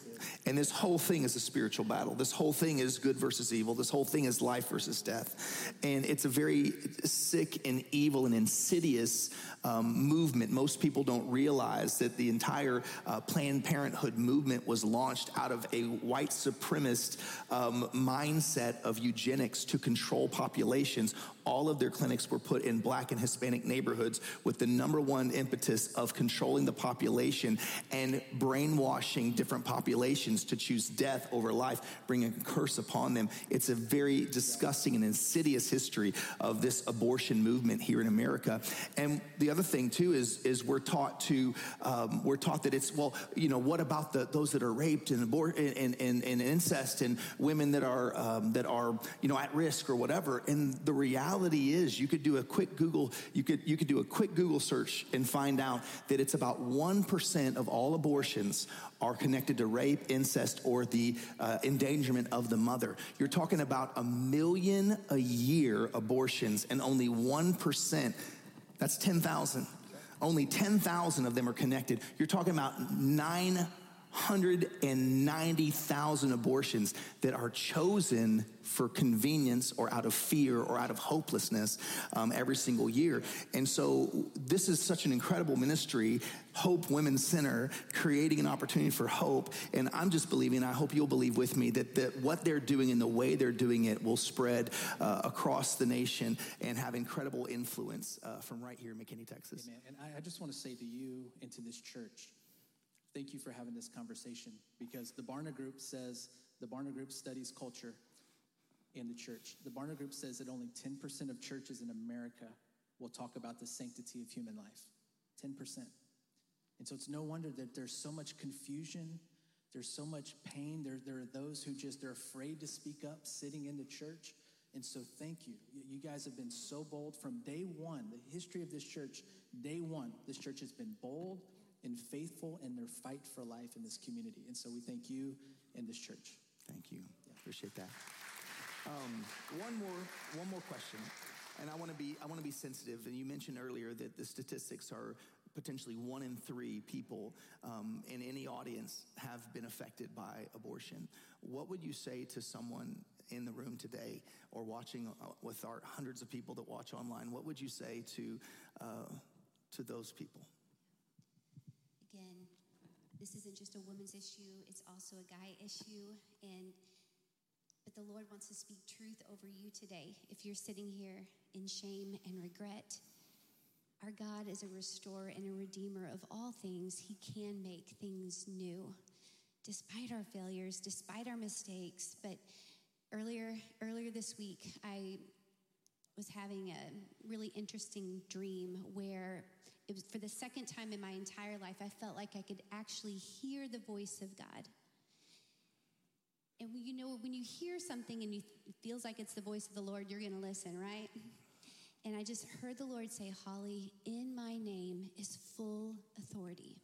And this whole thing is a spiritual battle. This whole thing is good versus evil. This whole thing is life versus death. And it's a very sick and evil and insidious um, movement. Most people don't realize that the entire uh, Planned Parenthood movement was launched out of a white supremacist um, mindset of eugenics to control populations. All of their clinics were put in black and Hispanic neighborhoods with the number one impetus of controlling the population and brainwashing different populations to choose death over life, bringing a curse upon them. It's a very disgusting and insidious history of this abortion movement here in America. And the other thing too is is we're taught to um, we're taught that it's well, you know, what about the those that are raped and abort and, and, and incest and women that are um, that are you know at risk or whatever. And the reality is, you could do a quick Google you could you could do a quick Google search and find out that it's about one percent of all abortions are connected to rape, incest, or the uh, endangerment of the mother. You're talking about a million a year abortions, and only 1%, that's 10,000. Only 10,000 of them are connected. You're talking about 990,000 abortions that are chosen for convenience or out of fear or out of hopelessness um, every single year. And so this is such an incredible ministry, Hope Women's Center, creating an opportunity for hope. And I'm just believing, I hope you'll believe with me, that, that what they're doing and the way they're doing it will spread uh, across the nation and have incredible influence uh, from right here in McKinney, Texas. Amen. And I, I just want to say to you and to this church, thank you for having this conversation because the Barna Group says, the Barna Group studies culture in the church. The Barna Group says that only 10% of churches in America will talk about the sanctity of human life. 10%. And so it's no wonder that there's so much confusion, there's so much pain. There, there are those who just, they're afraid to speak up sitting in the church. And so thank you. You guys have been so bold from day one, the history of this church, day one, this church has been bold and faithful in their fight for life in this community. And so we thank you and this church. Thank you. Yeah. Appreciate that. Um, one more, one more question, and I want to be, I want to be sensitive. And you mentioned earlier that the statistics are potentially one in three people um, in any audience have been affected by abortion. What would you say to someone in the room today or watching uh, with our hundreds of people that watch online? What would you say to uh, to those people? This isn't just a woman's issue; it's also a guy issue, and but the Lord wants to speak truth over you today. If you're sitting here in shame and regret, our God is a restorer and a redeemer of all things. He can make things new, despite our failures, despite our mistakes. But earlier, earlier this week, I was having a really interesting dream where it was for the second time in my entire life, I felt like I could actually hear the voice of God. And you know, when you hear something and you, it feels like it's the voice of the Lord, you're going to listen, right? And I just heard the Lord say, Holly, in my name is full authority.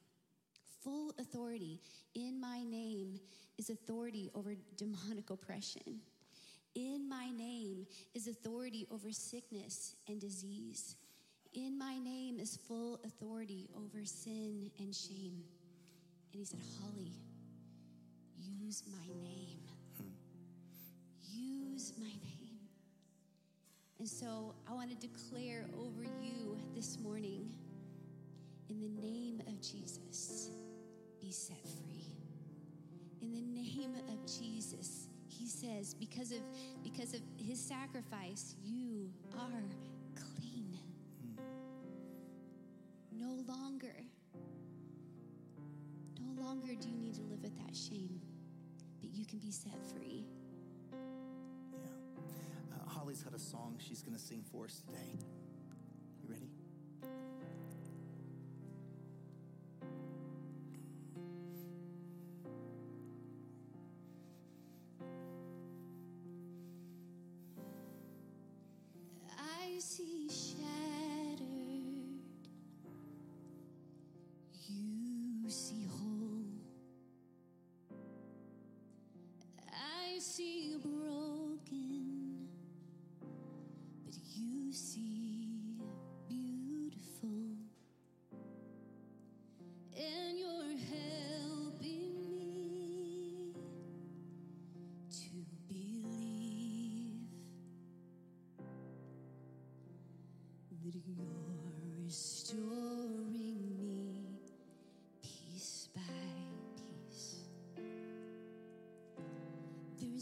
Full authority. In my name is authority over demonic oppression. In my name is authority over sickness and disease. In my name is full authority over sin and shame. And he said, Holly, use my name. Use my name. And so I want to declare over you this morning in the name of Jesus, be set free. In the name of Jesus, he says, because of, because of his sacrifice, you are no longer, no longer do you need to live with that shame, but you can be set free. Yeah. Uh, Holly's got a song she's going to sing for us today.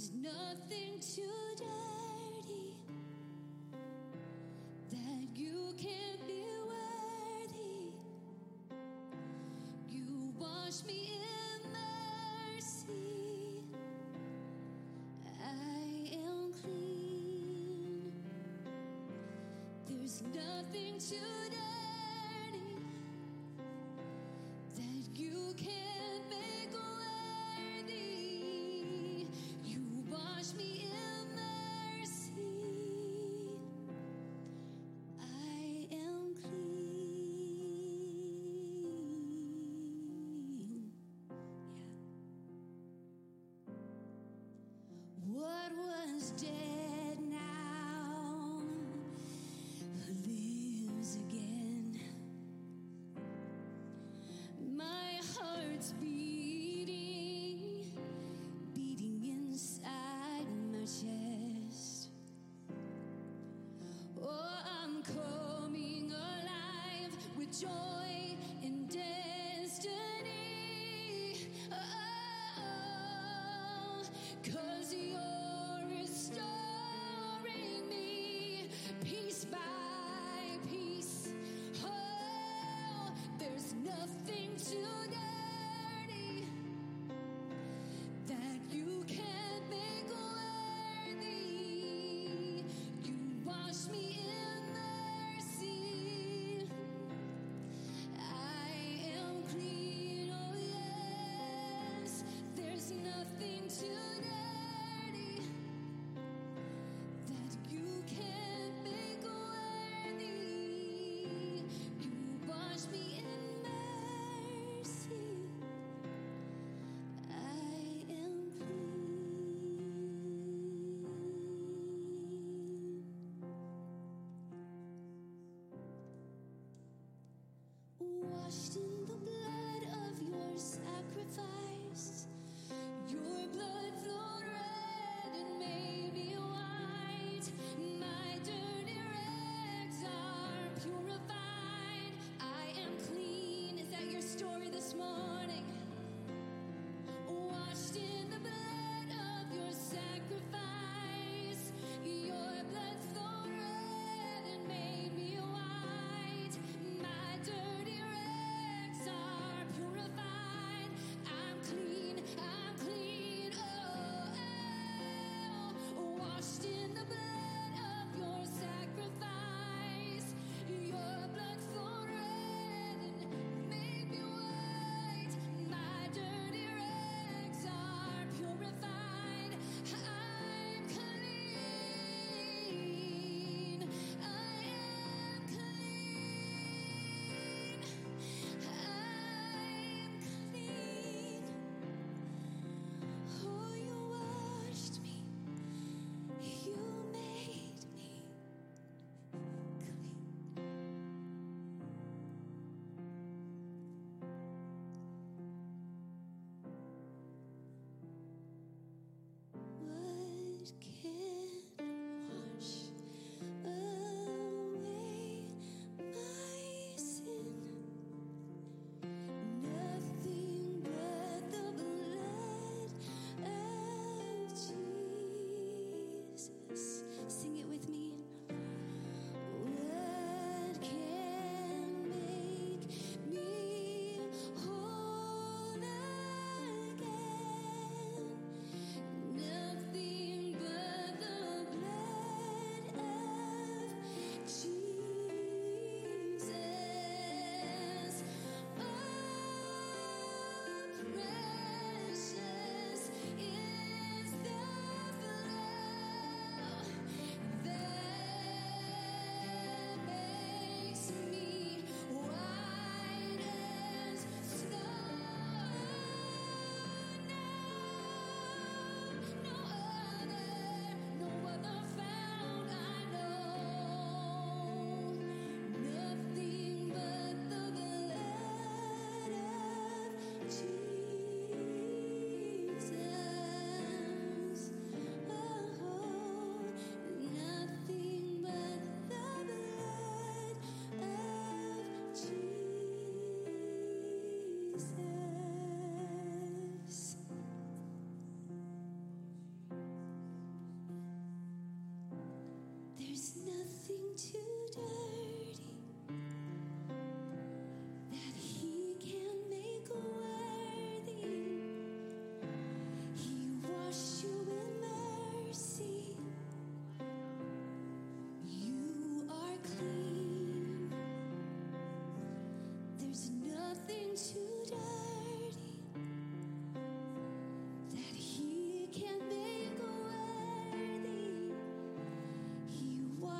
There's nothing too dirty that you can't be worthy. You wash me in mercy. I am clean. There's nothing too.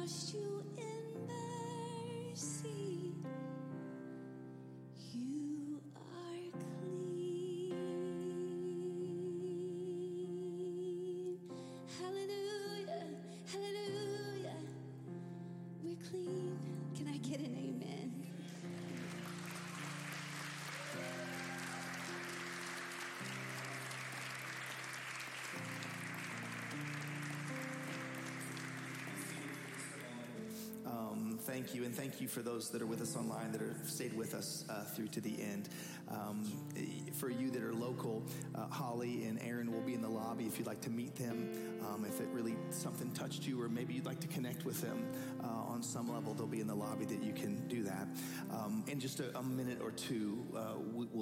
trust you. Thank you, and thank you for those that are with us online that have stayed with us uh, through to the end. Um, for you that are local, uh, Holly and Aaron will be in the lobby if you'd like to meet them. Um, if it really something touched you, or maybe you'd like to connect with them uh, on some level, they'll be in the lobby that you can do that. Um, in just a, a, minute or two, uh,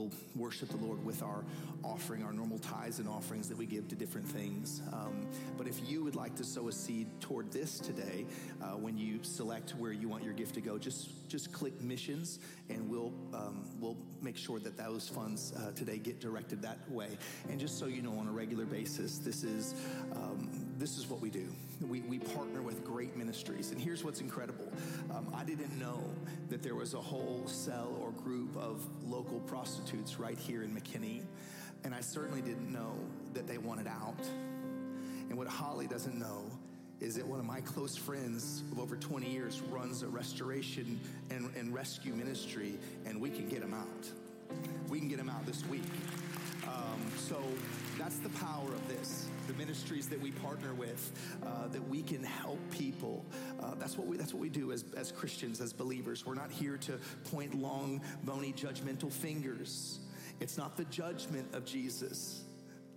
will worship the Lord with our offering, our normal tithes and offerings that we give to different things. Um, but if you would like to sow a seed toward this today, uh, when you select where you want your gift to go, just just click missions, and we'll um, we'll make sure that those funds uh, today get directed that way. And just so you know, on a regular basis, this is um, this is what we do. We, we partner with great ministries, and here's what's incredible. Um, I didn't know that there was a whole cell or group of local prostitutes right here in McKinney, and I certainly didn't know that they wanted out. And what Holly doesn't know is that one of my close friends of over 20 years runs a restoration and, and rescue ministry, and we can get them out. We can get them out this week. Um, so that's the power of this. The ministries that we partner with, uh, that we can help people. Uh, that's what we that's what we do as as Christians, as believers. We're not here to point long, bony, judgmental fingers. It's not the judgment of Jesus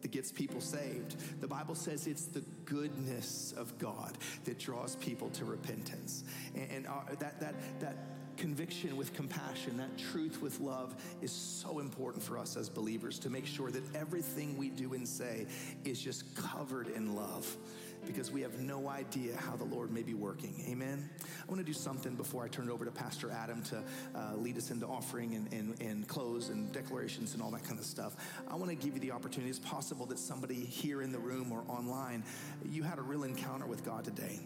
that gets people saved. The Bible says it's the goodness of God that draws people to repentance. And, and our, that, that, that conviction with compassion, that truth with love is so important for us as believers to make sure that everything we do and say is just covered in love because we have no idea how the Lord may be working. Amen. I want to do something before I turn it over to Pastor Adam to uh, lead us into offering and, and, and close and declarations and all that kind of stuff. I want to give you the opportunity. It's possible that somebody here in the room or online, you had a real encounter with God today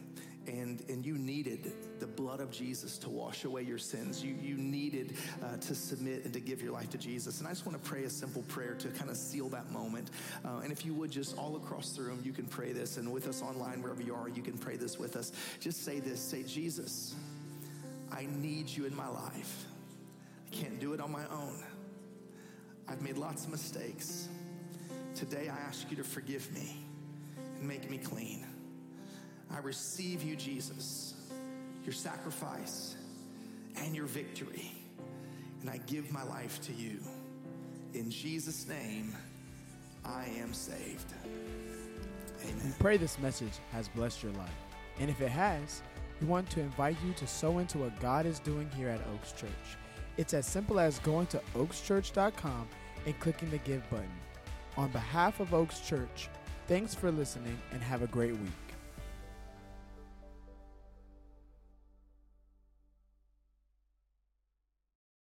and, and you needed the blood of Jesus to wash away your sins. You, you needed uh, to submit and to give your life to Jesus. And I just want to pray a simple prayer to kind of seal that moment. Uh, and if you would just all across the room, you can pray this. And with us online, wherever you are, you can pray this with us. Just say this say, Jesus, I need you in my life. I can't do it on my own. I've made lots of mistakes. Today, I ask you to forgive me and make me clean. I receive you, Jesus, your sacrifice and your victory. And I give my life to you. In Jesus' name, I am saved. Amen. We pray this message has blessed your life. And if it has, we want to invite you to sow into what God is doing here at Oaks Church. It's as simple as going to oakschurch.com and clicking the Give button. On behalf of Oaks Church, thanks for listening and have a great week.